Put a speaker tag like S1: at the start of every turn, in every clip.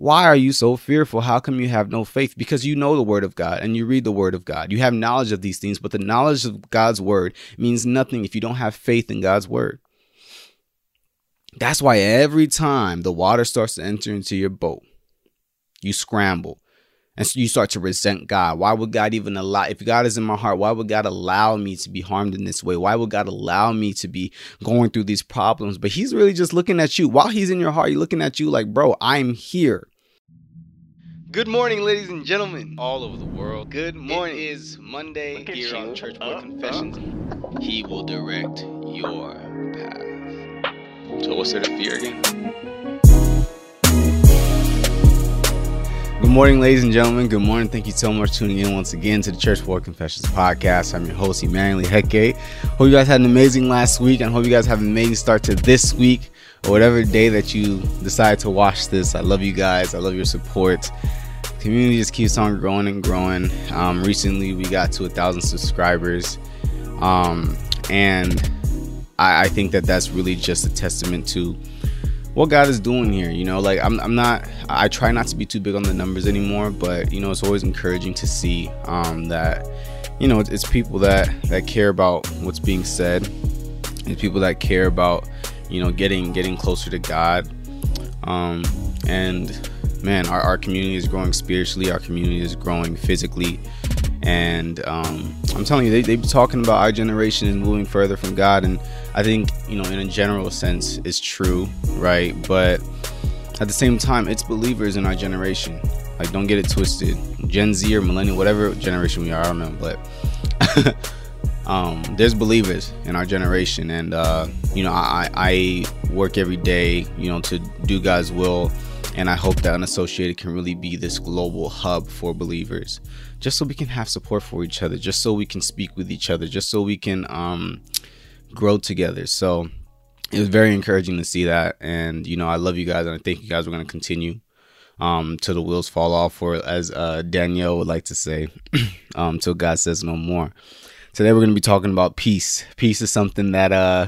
S1: Why are you so fearful? How come you have no faith? Because you know the word of God and you read the word of God. You have knowledge of these things, but the knowledge of God's word means nothing if you don't have faith in God's word. That's why every time the water starts to enter into your boat, you scramble and so you start to resent God. Why would God even allow, if God is in my heart, why would God allow me to be harmed in this way? Why would God allow me to be going through these problems? But He's really just looking at you. While He's in your heart, He's looking at you like, bro, I'm here. Good morning, ladies and gentlemen, all over the world. Good morning. It is Monday here on Church Boy uh, Confessions. Uh. He will direct your path. So, what's there to fear again? Good morning, ladies and gentlemen. Good morning. Thank you so much for tuning in once again to the Church Boy Confessions podcast. I'm your host, Emmanuel Heke. Hope you guys had an amazing last week and hope you guys have an amazing start to this week or whatever day that you decide to watch this. I love you guys. I love your support. Community just keeps on growing and growing. Um, recently, we got to a thousand subscribers, um, and I, I think that that's really just a testament to what God is doing here. You know, like I'm, I'm not, I try not to be too big on the numbers anymore, but you know, it's always encouraging to see um, that, you know, it's, it's people that that care about what's being said, it's people that care about, you know, getting getting closer to God, um, and man, our, our community is growing spiritually, our community is growing physically, and um, I'm telling you, they they be talking about our generation is moving further from God, and I think, you know, in a general sense, it's true, right? But at the same time, it's believers in our generation. Like, don't get it twisted. Gen Z or millennial, whatever generation we are, I don't know, but um, there's believers in our generation, and uh, you know, I, I work every day, you know, to do God's will, and I hope that Unassociated can really be this global hub for believers, just so we can have support for each other, just so we can speak with each other, just so we can um, grow together. So it was very encouraging to see that. And, you know, I love you guys and I think you guys are going to continue um, till the wheels fall off, or as uh, Danielle would like to say, um, till God says no more. Today we're going to be talking about peace. Peace is something that, uh,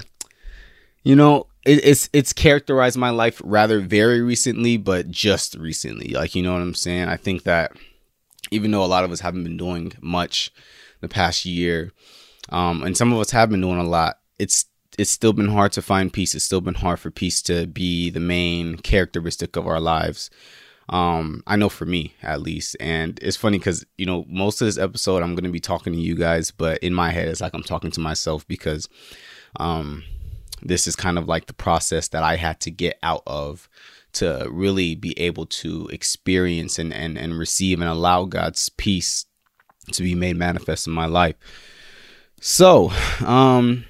S1: you know, it, it's it's characterized my life rather very recently, but just recently. Like you know what I'm saying. I think that even though a lot of us haven't been doing much the past year, um, and some of us have been doing a lot, it's it's still been hard to find peace. It's still been hard for peace to be the main characteristic of our lives. Um, I know for me at least. And it's funny because, you know, most of this episode I'm gonna be talking to you guys, but in my head it's like I'm talking to myself because um this is kind of like the process that I had to get out of to really be able to experience and, and, and receive and allow God's peace to be made manifest in my life. So, um,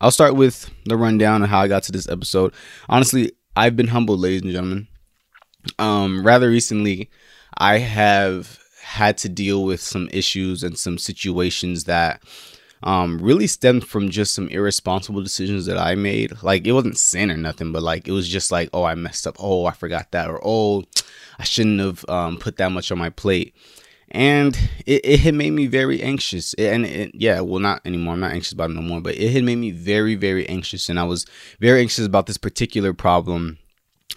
S1: I'll start with the rundown of how I got to this episode. Honestly, I've been humbled, ladies and gentlemen. Um, rather recently, I have had to deal with some issues and some situations that um, really stemmed from just some irresponsible decisions that I made. Like it wasn't sin or nothing, but like it was just like, oh, I messed up. Oh, I forgot that, or oh, I shouldn't have um, put that much on my plate. And it, it had made me very anxious. And it, yeah well not anymore. I'm not anxious about it no more but it had made me very very anxious. And i was very anxious about this particular problem.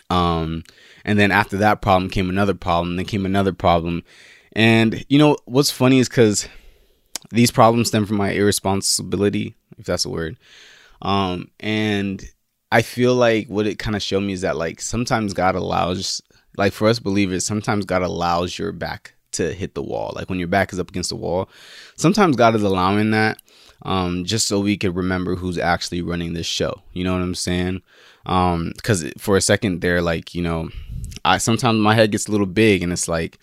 S1: Um and then after that problem came another problem then came another problem. And you know what's funny is because these problems stem from my irresponsibility if that's a word um and i feel like what it kind of showed me is that like sometimes god allows like for us believers sometimes god allows your back to hit the wall. Like when your back is up against the wall, sometimes God is allowing that um, just so we could remember who's actually running this show. You know what I'm saying? Because um, for a second there, like you know, I sometimes my head gets a little big, and it's like.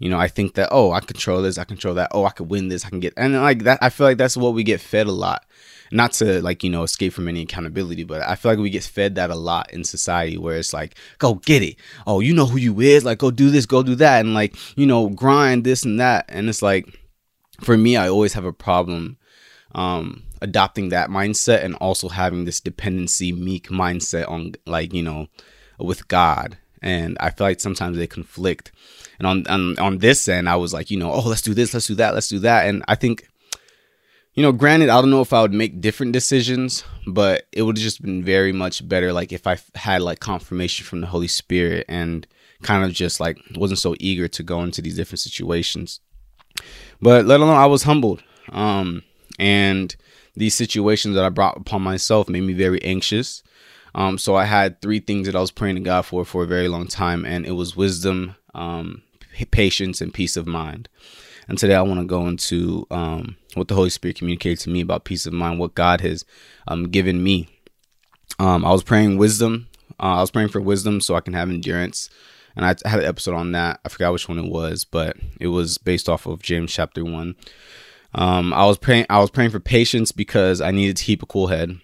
S1: You know, I think that oh, I control this, I control that. Oh, I could win this, I can get, and like that. I feel like that's what we get fed a lot not to like you know escape from any accountability but i feel like we get fed that a lot in society where it's like go get it oh you know who you is like go do this go do that and like you know grind this and that and it's like for me i always have a problem um adopting that mindset and also having this dependency meek mindset on like you know with god and i feel like sometimes they conflict and on, on on this end i was like you know oh let's do this let's do that let's do that and i think you know, granted, I don't know if I would make different decisions, but it would have just been very much better like if I had like confirmation from the Holy Spirit and kind of just like wasn't so eager to go into these different situations. But let alone I was humbled. Um, and these situations that I brought upon myself made me very anxious. Um, so I had three things that I was praying to God for for a very long time, and it was wisdom, um, patience, and peace of mind. And today I want to go into um, what the Holy Spirit communicated to me about peace of mind, what God has um, given me. Um, I was praying wisdom. Uh, I was praying for wisdom so I can have endurance. And I had an episode on that. I forgot which one it was, but it was based off of James chapter one. Um, I was praying. I was praying for patience because I needed to keep a cool head,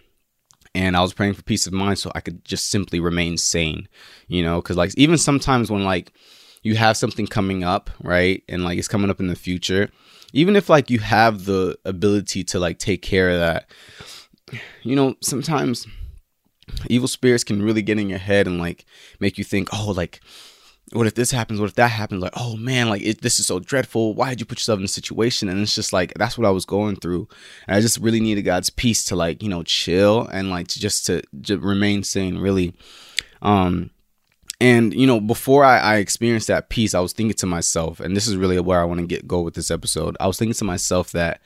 S1: and I was praying for peace of mind so I could just simply remain sane. You know, because like even sometimes when like you have something coming up, right? And like it's coming up in the future. Even if like you have the ability to like take care of that, you know, sometimes evil spirits can really get in your head and like make you think, oh, like what if this happens? What if that happens? Like, oh man, like it, this is so dreadful. Why did you put yourself in a situation? And it's just like that's what I was going through, and I just really needed God's peace to like you know chill and like to just to, to remain sane, really. Um, and you know, before I, I experienced that peace, I was thinking to myself, and this is really where I want to get go with this episode. I was thinking to myself that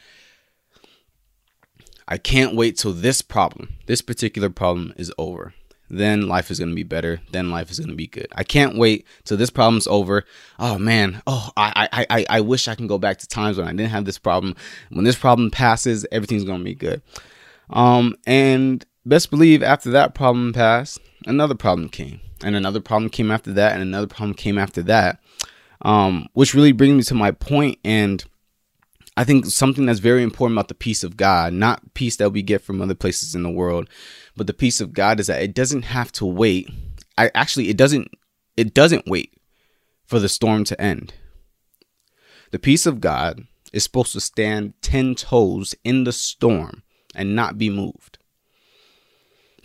S1: I can't wait till this problem, this particular problem, is over. Then life is gonna be better. Then life is gonna be good. I can't wait till this problem's over. Oh man, oh I I I I wish I can go back to times when I didn't have this problem. When this problem passes, everything's gonna be good. Um, and best believe after that problem passed, another problem came and another problem came after that, and another problem came after that. Um, which really brings me to my point, and I think something that's very important about the peace of God, not peace that we get from other places in the world, but the peace of God is that it doesn't have to wait. I actually it doesn't it doesn't wait for the storm to end. The peace of God is supposed to stand 10 toes in the storm and not be moved.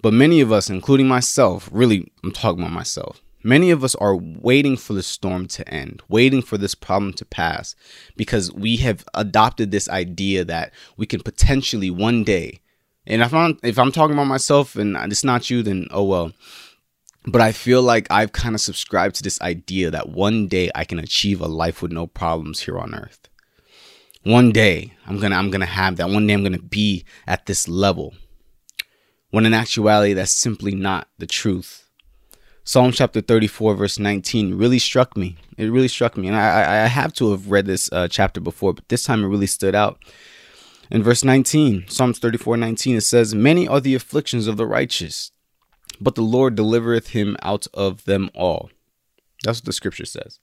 S1: But many of us, including myself, really, I'm talking about myself, many of us are waiting for the storm to end, waiting for this problem to pass, because we have adopted this idea that we can potentially one day, and if I'm if I'm talking about myself and it's not you, then oh well. But I feel like I've kind of subscribed to this idea that one day I can achieve a life with no problems here on earth. One day I'm gonna I'm gonna have that. One day I'm gonna be at this level when in actuality, that's simply not the truth. Psalm chapter 34, verse 19 really struck me. It really struck me. And I, I have to have read this uh, chapter before, but this time it really stood out. In verse 19, Psalms 34, 19, it says, Many are the afflictions of the righteous, but the Lord delivereth him out of them all. That's what the scripture says.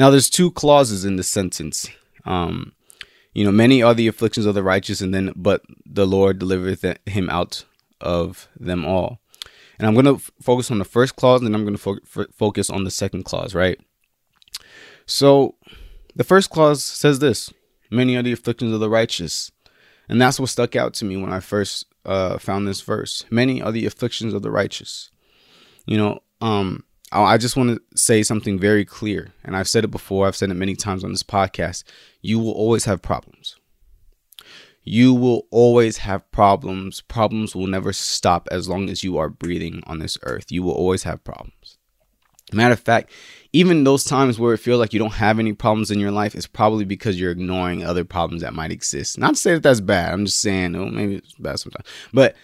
S1: Now, there's two clauses in this sentence. Um, you know, many are the afflictions of the righteous, and then, but the Lord delivereth him out of them all. And I'm going to f- focus on the first clause and I'm going to fo- f- focus on the second clause, right? So the first clause says this Many are the afflictions of the righteous. And that's what stuck out to me when I first uh, found this verse. Many are the afflictions of the righteous. You know, um, I just want to say something very clear. And I've said it before, I've said it many times on this podcast. You will always have problems you will always have problems. Problems will never stop as long as you are breathing on this earth. You will always have problems. Matter of fact, even those times where it feels like you don't have any problems in your life, it's probably because you're ignoring other problems that might exist. Not to say that that's bad. I'm just saying, oh, maybe it's bad sometimes. But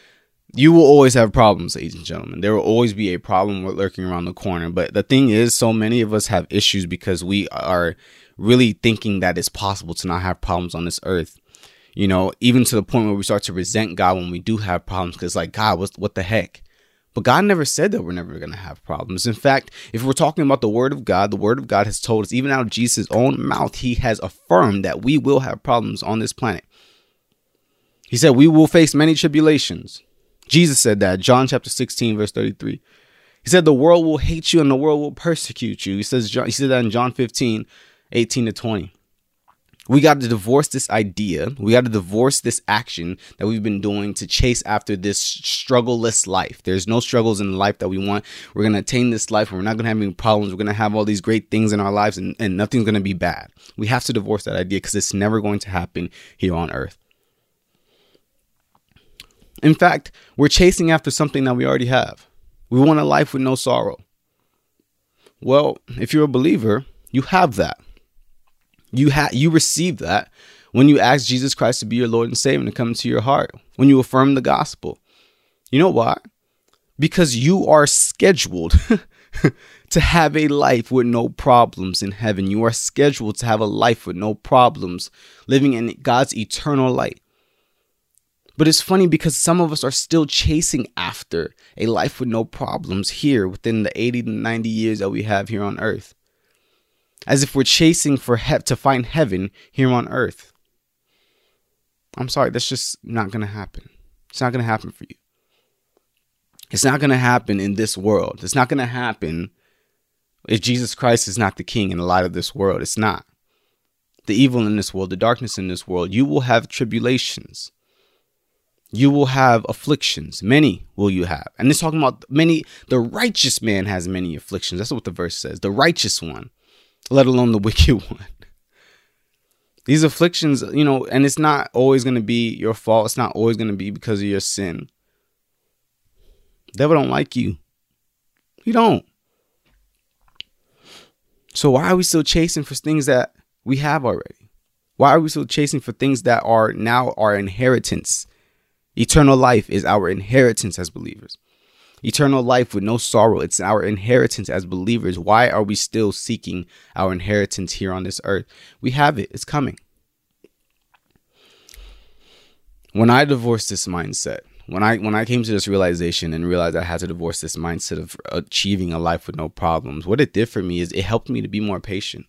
S1: you will always have problems, ladies and gentlemen. There will always be a problem lurking around the corner. But the thing is, so many of us have issues because we are really thinking that it's possible to not have problems on this earth you know, even to the point where we start to resent God when we do have problems because, like, God, what, what the heck? But God never said that we're never going to have problems. In fact, if we're talking about the Word of God, the Word of God has told us, even out of Jesus' own mouth, He has affirmed that we will have problems on this planet. He said, We will face many tribulations. Jesus said that, John chapter 16, verse 33. He said, The world will hate you and the world will persecute you. He says, John, He said that in John 15, 18 to 20 we got to divorce this idea. We got to divorce this action that we've been doing to chase after this struggleless life. There's no struggles in the life that we want. We're going to attain this life. and We're not going to have any problems. We're going to have all these great things in our lives and, and nothing's going to be bad. We have to divorce that idea because it's never going to happen here on earth. In fact, we're chasing after something that we already have. We want a life with no sorrow. Well, if you're a believer, you have that. You have you receive that when you ask Jesus Christ to be your Lord and Savior and to come into your heart. When you affirm the gospel. You know why? Because you are scheduled to have a life with no problems in heaven. You are scheduled to have a life with no problems, living in God's eternal light. But it's funny because some of us are still chasing after a life with no problems here within the 80 to 90 years that we have here on earth. As if we're chasing for he- to find heaven here on earth. I'm sorry, that's just not going to happen. It's not going to happen for you. It's not going to happen in this world. It's not going to happen if Jesus Christ is not the king in the light of this world. It's not. The evil in this world, the darkness in this world, you will have tribulations you will have afflictions. Many will you have. And it's talking about many, the righteous man has many afflictions. That's what the verse says. The righteous one, let alone the wicked one. These afflictions, you know, and it's not always going to be your fault. It's not always going to be because of your sin. Devil don't like you. He don't. So why are we still chasing for things that we have already? Why are we still chasing for things that are now our inheritance? Eternal life is our inheritance as believers. Eternal life with no sorrow. It's our inheritance as believers. Why are we still seeking our inheritance here on this earth? We have it, it's coming. When I divorced this mindset, when I when I came to this realization and realized I had to divorce this mindset of achieving a life with no problems, what it did for me is it helped me to be more patient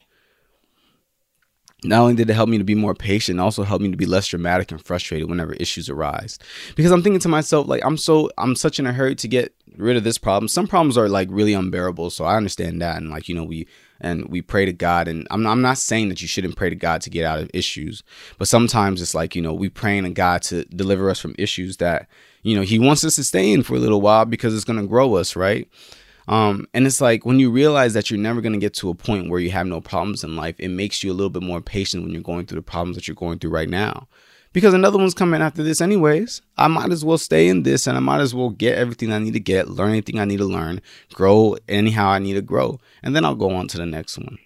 S1: not only did it help me to be more patient, also helped me to be less dramatic and frustrated whenever issues arise. Because I'm thinking to myself, like, I'm so, I'm such in a hurry to get rid of this problem. Some problems are like really unbearable. So I understand that. And like, you know, we, and we pray to God. And I'm, I'm not saying that you shouldn't pray to God to get out of issues, but sometimes it's like, you know, we praying to God to deliver us from issues that, you know, He wants us to stay in for a little while because it's going to grow us, right? Um, and it's like when you realize that you're never going to get to a point where you have no problems in life, it makes you a little bit more patient when you're going through the problems that you're going through right now. Because another one's coming after this, anyways. I might as well stay in this and I might as well get everything I need to get, learn anything I need to learn, grow anyhow I need to grow. And then I'll go on to the next one.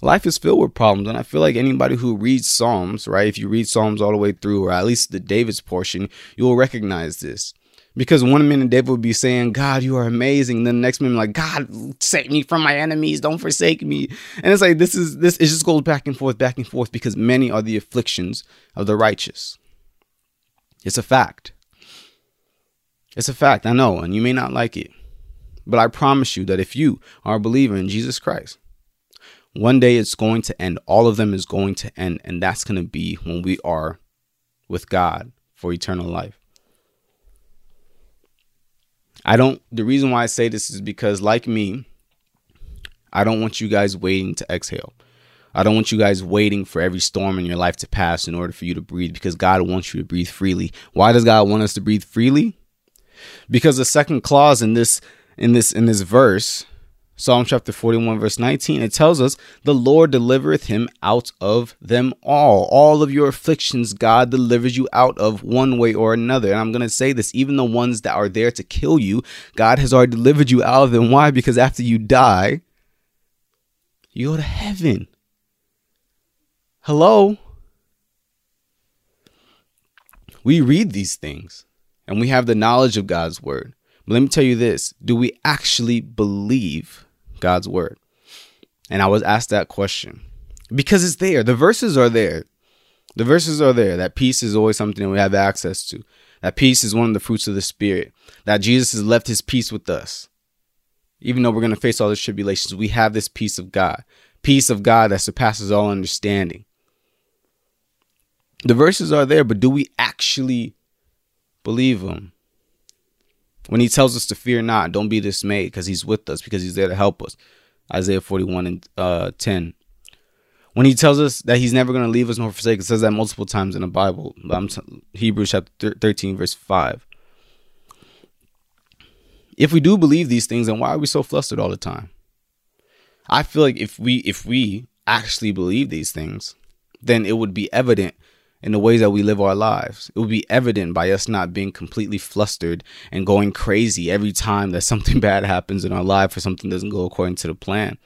S1: Life is filled with problems, and I feel like anybody who reads Psalms, right? If you read Psalms all the way through, or at least the David's portion, you will recognize this. Because one minute David would be saying, God, you are amazing. And Then the next minute, like, God, save me from my enemies. Don't forsake me. And it's like, this is, this, it just goes back and forth, back and forth, because many are the afflictions of the righteous. It's a fact. It's a fact. I know, and you may not like it. But I promise you that if you are a believer in Jesus Christ, one day it's going to end. All of them is going to end. And that's going to be when we are with God for eternal life. I don't, the reason why I say this is because, like me, I don't want you guys waiting to exhale. I don't want you guys waiting for every storm in your life to pass in order for you to breathe because God wants you to breathe freely. Why does God want us to breathe freely? Because the second clause in this in this in this verse Psalm chapter 41, verse 19, it tells us, The Lord delivereth him out of them all. All of your afflictions, God delivers you out of one way or another. And I'm going to say this even the ones that are there to kill you, God has already delivered you out of them. Why? Because after you die, you go to heaven. Hello? We read these things and we have the knowledge of God's word. But let me tell you this do we actually believe God's word? And I was asked that question because it's there. The verses are there. The verses are there. That peace is always something we have access to. That peace is one of the fruits of the Spirit. That Jesus has left his peace with us. Even though we're going to face all these tribulations, we have this peace of God. Peace of God that surpasses all understanding. The verses are there, but do we actually believe them? When he tells us to fear not, don't be dismayed because he's with us, because he's there to help us. Isaiah 41 and uh, 10. When he tells us that he's never going to leave us nor forsake us, says that multiple times in the Bible. T- Hebrews chapter 13, verse 5. If we do believe these things, then why are we so flustered all the time? I feel like if we if we actually believe these things, then it would be evident in the ways that we live our lives. It would be evident by us not being completely flustered and going crazy every time that something bad happens in our life or something doesn't go according to the plan.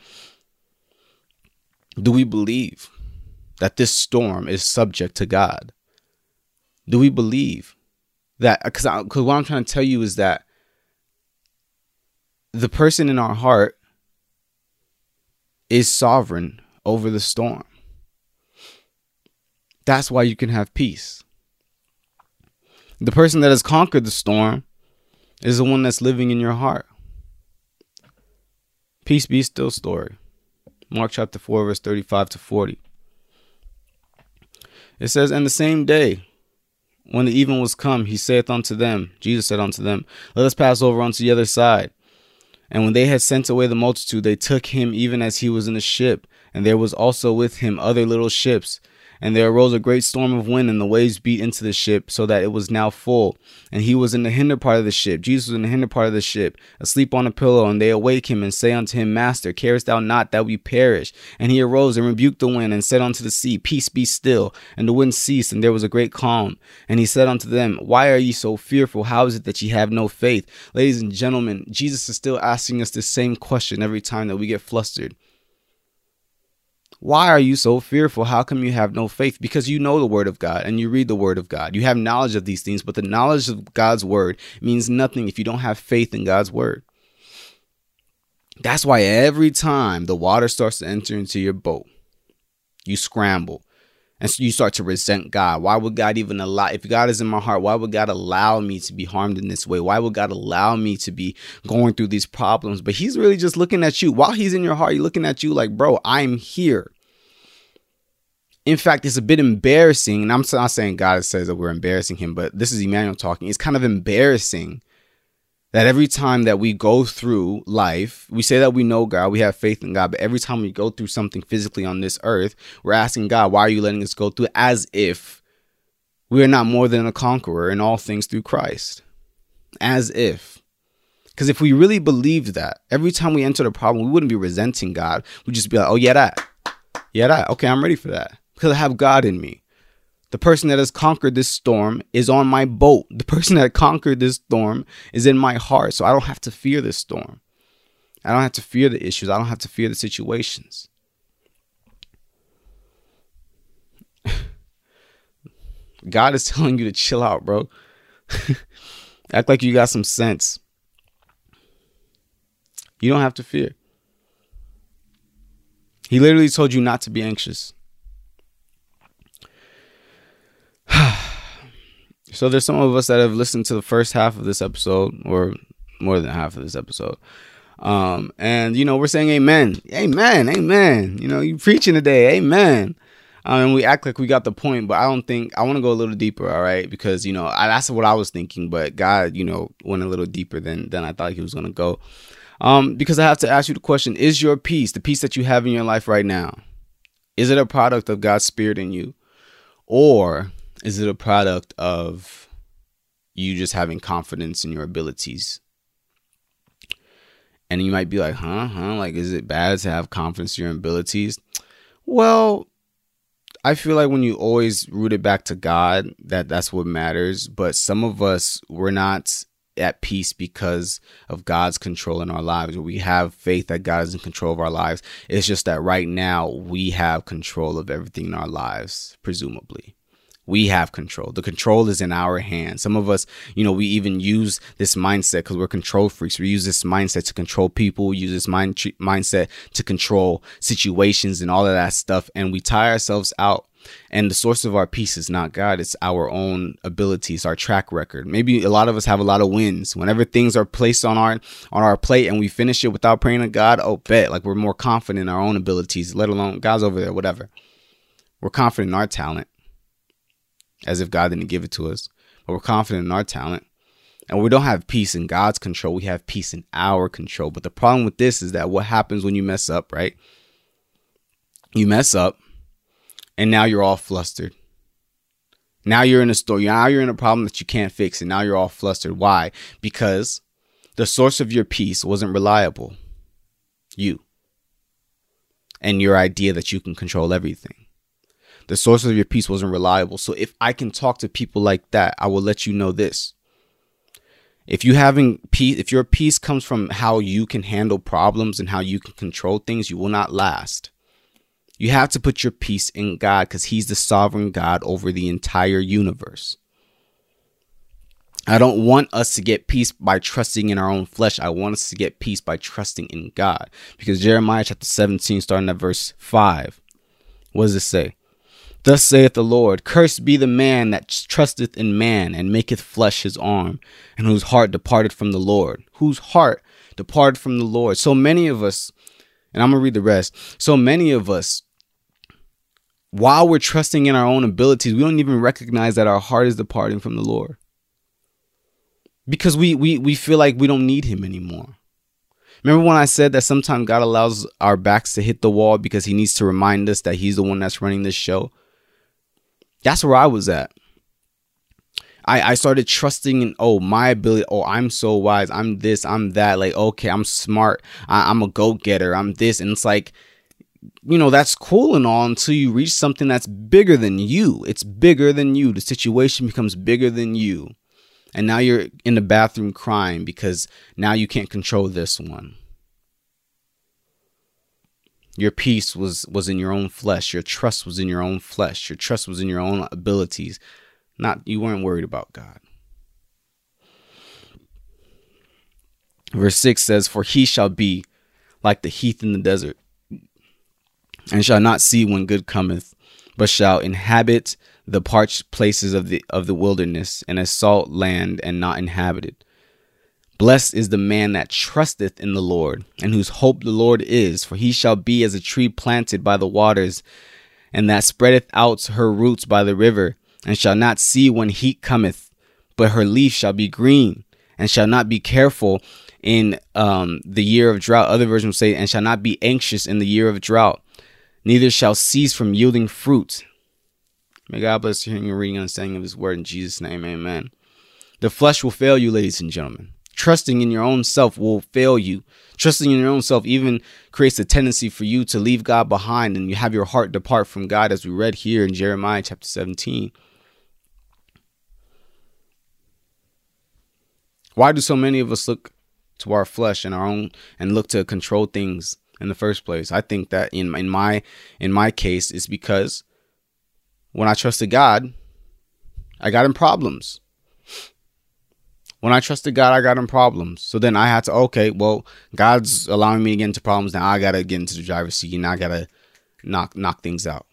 S1: Do we believe that this storm is subject to God? Do we believe that? Because what I'm trying to tell you is that the person in our heart is sovereign over the storm. That's why you can have peace. The person that has conquered the storm is the one that's living in your heart. Peace be still story. Mark chapter 4, verse 35 to 40. It says, And the same day, when the even was come, he saith unto them, Jesus said unto them, Let us pass over unto the other side. And when they had sent away the multitude, they took him even as he was in the ship. And there was also with him other little ships. And there arose a great storm of wind, and the waves beat into the ship, so that it was now full. And he was in the hinder part of the ship. Jesus was in the hinder part of the ship, asleep on a pillow. And they awake him and say unto him, Master, carest thou not that we perish? And he arose and rebuked the wind, and said unto the sea, Peace be still. And the wind ceased, and there was a great calm. And he said unto them, Why are ye so fearful? How is it that ye have no faith? Ladies and gentlemen, Jesus is still asking us the same question every time that we get flustered. Why are you so fearful? How come you have no faith? Because you know the word of God and you read the word of God. You have knowledge of these things, but the knowledge of God's word means nothing if you don't have faith in God's word. That's why every time the water starts to enter into your boat, you scramble. And so you start to resent God. Why would God even allow, if God is in my heart, why would God allow me to be harmed in this way? Why would God allow me to be going through these problems? But He's really just looking at you. While He's in your heart, He's looking at you like, bro, I'm here. In fact, it's a bit embarrassing. And I'm not saying God says that we're embarrassing Him, but this is Emmanuel talking. It's kind of embarrassing that every time that we go through life, we say that we know God, we have faith in God, but every time we go through something physically on this earth, we're asking God, why are you letting us go through as if we are not more than a conqueror in all things through Christ? As if. Because if we really believed that, every time we entered a problem, we wouldn't be resenting God. We'd just be like, oh, yeah, that. Yeah, that. Okay, I'm ready for that. Because I have God in me. The person that has conquered this storm is on my boat. The person that conquered this storm is in my heart. So I don't have to fear this storm. I don't have to fear the issues. I don't have to fear the situations. God is telling you to chill out, bro. Act like you got some sense. You don't have to fear. He literally told you not to be anxious. So there's some of us that have listened to the first half of this episode, or more than half of this episode. Um, and you know, we're saying amen. Amen. Amen. You know, you preaching today, amen. Um, and we act like we got the point, but I don't think I want to go a little deeper, all right? Because you know I, that's what I was thinking, but God, you know, went a little deeper than than I thought He was gonna go. Um, because I have to ask you the question: Is your peace, the peace that you have in your life right now, is it a product of God's Spirit in you, or is it a product of you just having confidence in your abilities? And you might be like, huh, huh? Like, is it bad to have confidence in your abilities? Well, I feel like when you always root it back to God, that that's what matters. But some of us, we're not at peace because of God's control in our lives. We have faith that God is in control of our lives. It's just that right now we have control of everything in our lives, presumably we have control. The control is in our hands. Some of us, you know, we even use this mindset because we're control freaks. We use this mindset to control people. We use this mind mindset to control situations and all of that stuff. And we tie ourselves out. And the source of our peace is not God. It's our own abilities, our track record. Maybe a lot of us have a lot of wins. Whenever things are placed on our on our plate and we finish it without praying to God, oh bet. Like we're more confident in our own abilities, let alone God's over there, whatever. We're confident in our talent as if God didn't give it to us. But we're confident in our talent. And we don't have peace in God's control. We have peace in our control. But the problem with this is that what happens when you mess up, right? You mess up and now you're all flustered. Now you're in a story. Now you're in a problem that you can't fix. And now you're all flustered. Why? Because the source of your peace wasn't reliable. You. And your idea that you can control everything. The source of your peace wasn't reliable. So if I can talk to people like that, I will let you know this. If you having peace, if your peace comes from how you can handle problems and how you can control things, you will not last. You have to put your peace in God because He's the sovereign God over the entire universe. I don't want us to get peace by trusting in our own flesh. I want us to get peace by trusting in God. Because Jeremiah chapter 17, starting at verse 5, what does it say? Thus saith the Lord, Cursed be the man that trusteth in man and maketh flesh his arm, and whose heart departed from the Lord. Whose heart departed from the Lord. So many of us, and I'm going to read the rest. So many of us, while we're trusting in our own abilities, we don't even recognize that our heart is departing from the Lord because we we we feel like we don't need him anymore. Remember when I said that sometimes God allows our backs to hit the wall because he needs to remind us that he's the one that's running this show? That's where I was at. I, I started trusting in oh my ability oh I'm so wise I'm this I'm that like okay I'm smart I, I'm a go getter I'm this and it's like you know that's cool and all until you reach something that's bigger than you. It's bigger than you. The situation becomes bigger than you. And now you're in the bathroom crying because now you can't control this one your peace was was in your own flesh. Your trust was in your own flesh. Your trust was in your own abilities. Not you weren't worried about god. Verse 6 says for he shall be like the heath in the desert and shall not see when good cometh but shall inhabit the parched places of the of the wilderness and a salt land and not inhabited. Blessed is the man that trusteth in the Lord, and whose hope the Lord is, for he shall be as a tree planted by the waters, and that spreadeth out her roots by the river, and shall not see when heat cometh, but her leaf shall be green, and shall not be careful in um, the year of drought. Other versions say, and shall not be anxious in the year of drought, neither shall cease from yielding fruit. May God bless your hearing and reading and understanding of His word in Jesus' name. Amen. The flesh will fail you, ladies and gentlemen. Trusting in your own self will fail you. Trusting in your own self even creates a tendency for you to leave God behind and you have your heart depart from God, as we read here in Jeremiah chapter 17. Why do so many of us look to our flesh and our own and look to control things in the first place? I think that in in my in my case is because when I trusted God, I got in problems. When I trusted God, I got in problems. So then I had to, okay, well, God's allowing me to get into problems. Now I gotta get into the driver's seat and I gotta knock knock things out.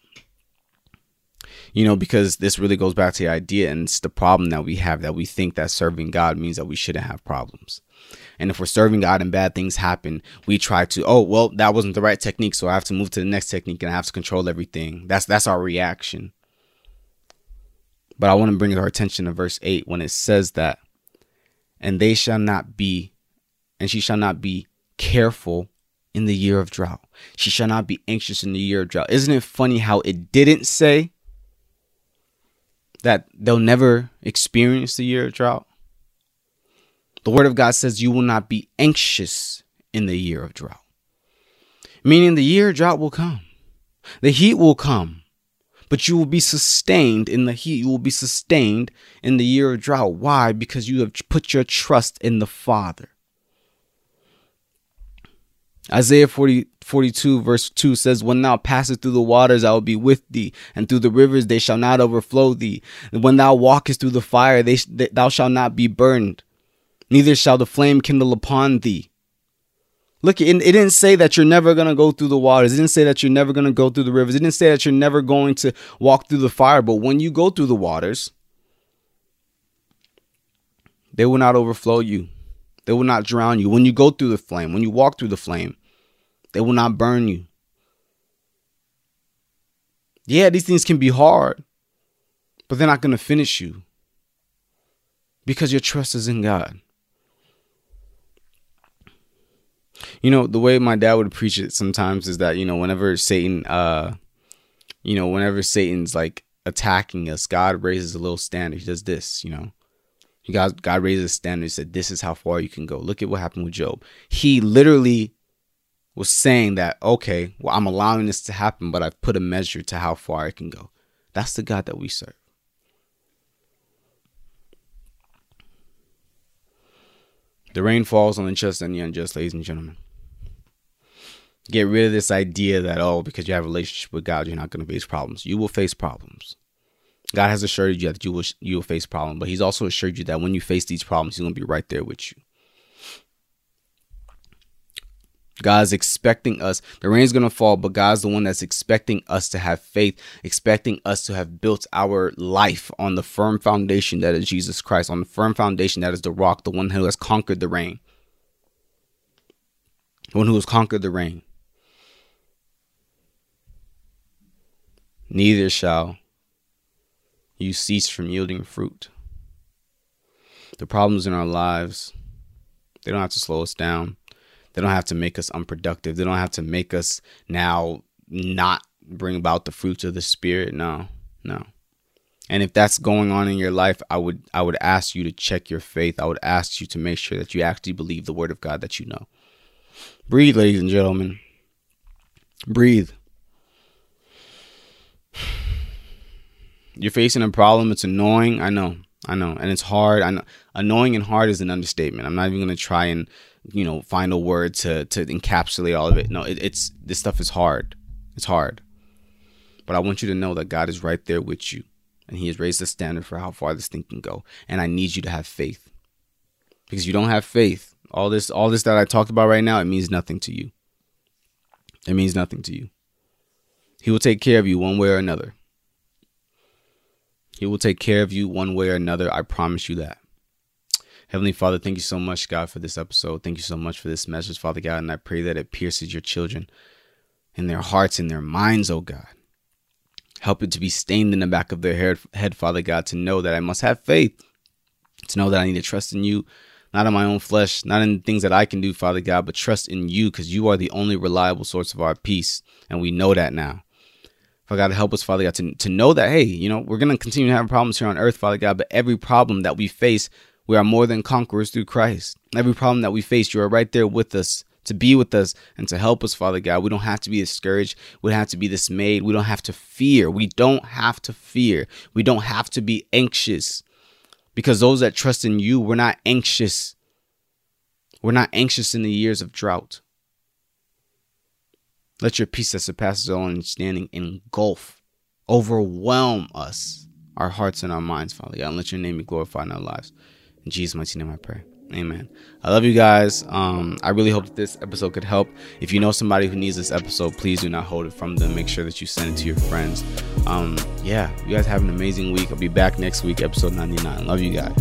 S1: You know, because this really goes back to the idea, and it's the problem that we have that we think that serving God means that we shouldn't have problems. And if we're serving God and bad things happen, we try to, oh, well, that wasn't the right technique, so I have to move to the next technique and I have to control everything. That's that's our reaction. But I want to bring our attention to verse 8 when it says that, and they shall not be, and she shall not be careful in the year of drought. She shall not be anxious in the year of drought. Isn't it funny how it didn't say that they'll never experience the year of drought? The word of God says you will not be anxious in the year of drought. Meaning the year of drought will come. The heat will come but you will be sustained in the heat. You will be sustained in the year of drought. Why? Because you have put your trust in the Father. Isaiah 40, 42, verse 2 says, When thou passest through the waters, I will be with thee, and through the rivers they shall not overflow thee. And when thou walkest through the fire, they, thou shalt not be burned, neither shall the flame kindle upon thee. Look, it, it didn't say that you're never going to go through the waters. It didn't say that you're never going to go through the rivers. It didn't say that you're never going to walk through the fire. But when you go through the waters, they will not overflow you. They will not drown you. When you go through the flame, when you walk through the flame, they will not burn you. Yeah, these things can be hard, but they're not going to finish you because your trust is in God. You know the way my dad would preach it sometimes is that you know whenever satan uh you know whenever satan's like attacking us god raises a little standard. He does this you know. God god raises a standard. He said this is how far you can go. Look at what happened with Job. He literally was saying that okay well i'm allowing this to happen but i've put a measure to how far i can go. That's the God that we serve. The rain falls on the just and the unjust, ladies and gentlemen. Get rid of this idea that, oh, because you have a relationship with God, you're not going to face problems. You will face problems. God has assured you that you will you will face problems, but He's also assured you that when you face these problems, He's going to be right there with you. God's expecting us. The rain's going to fall, but God's the one that's expecting us to have faith, expecting us to have built our life on the firm foundation that is Jesus Christ, on the firm foundation that is the rock, the one who has conquered the rain. The one who has conquered the rain. Neither shall you cease from yielding fruit. The problems in our lives, they don't have to slow us down. They don't have to make us unproductive. They don't have to make us now not bring about the fruits of the spirit. No, no. And if that's going on in your life, I would I would ask you to check your faith. I would ask you to make sure that you actually believe the word of God that you know. Breathe, ladies and gentlemen. Breathe. You're facing a problem. It's annoying. I know. I know. And it's hard. I know. Annoying and hard is an understatement. I'm not even going to try and, you know, final word to, to encapsulate all of it. No, it, it's, this stuff is hard. It's hard. But I want you to know that God is right there with you. And He has raised the standard for how far this thing can go. And I need you to have faith. Because you don't have faith. All this, all this that I talked about right now, it means nothing to you. It means nothing to you. He will take care of you one way or another. He will take care of you one way or another. I promise you that. Heavenly Father, thank you so much, God, for this episode. Thank you so much for this message, Father God. And I pray that it pierces your children in their hearts, in their minds, oh God. Help it to be stained in the back of their head, Father God, to know that I must have faith, to know that I need to trust in you, not in my own flesh, not in things that I can do, Father God, but trust in you because you are the only reliable source of our peace. And we know that now. Father God, help us, Father God, to, to know that, hey, you know, we're going to continue to have problems here on earth, Father God, but every problem that we face, we are more than conquerors through Christ. Every problem that we face, you are right there with us to be with us and to help us, Father God. We don't have to be discouraged. We don't have to be dismayed. We don't have to fear. We don't have to fear. We don't have to be anxious because those that trust in you, we're not anxious. We're not anxious in the years of drought. Let your peace that surpasses all understanding engulf, overwhelm us, our hearts and our minds, Father God. And let your name be glorified in our lives. In Jesus' mighty name I pray. Amen. I love you guys. Um, I really hope that this episode could help. If you know somebody who needs this episode, please do not hold it from them. Make sure that you send it to your friends. Um, yeah, you guys have an amazing week. I'll be back next week, episode 99. Love you guys.